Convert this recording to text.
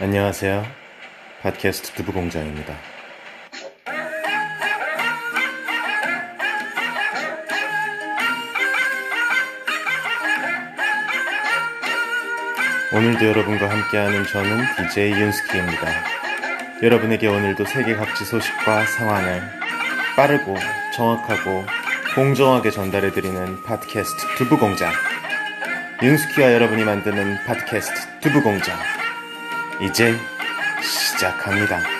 안녕하세요. 팟캐스트 두부공장입니다. 오늘도 여러분과 함께하는 저는 DJ 윤스키입니다. 여러분에게 오늘도 세계 각지 소식과 상황을 빠르고 정확하고 공정하게 전달해드리는 팟캐스트 두부공장. 윤스키와 여러분이 만드는 팟캐스트 두부공장. 이제 시작합니다.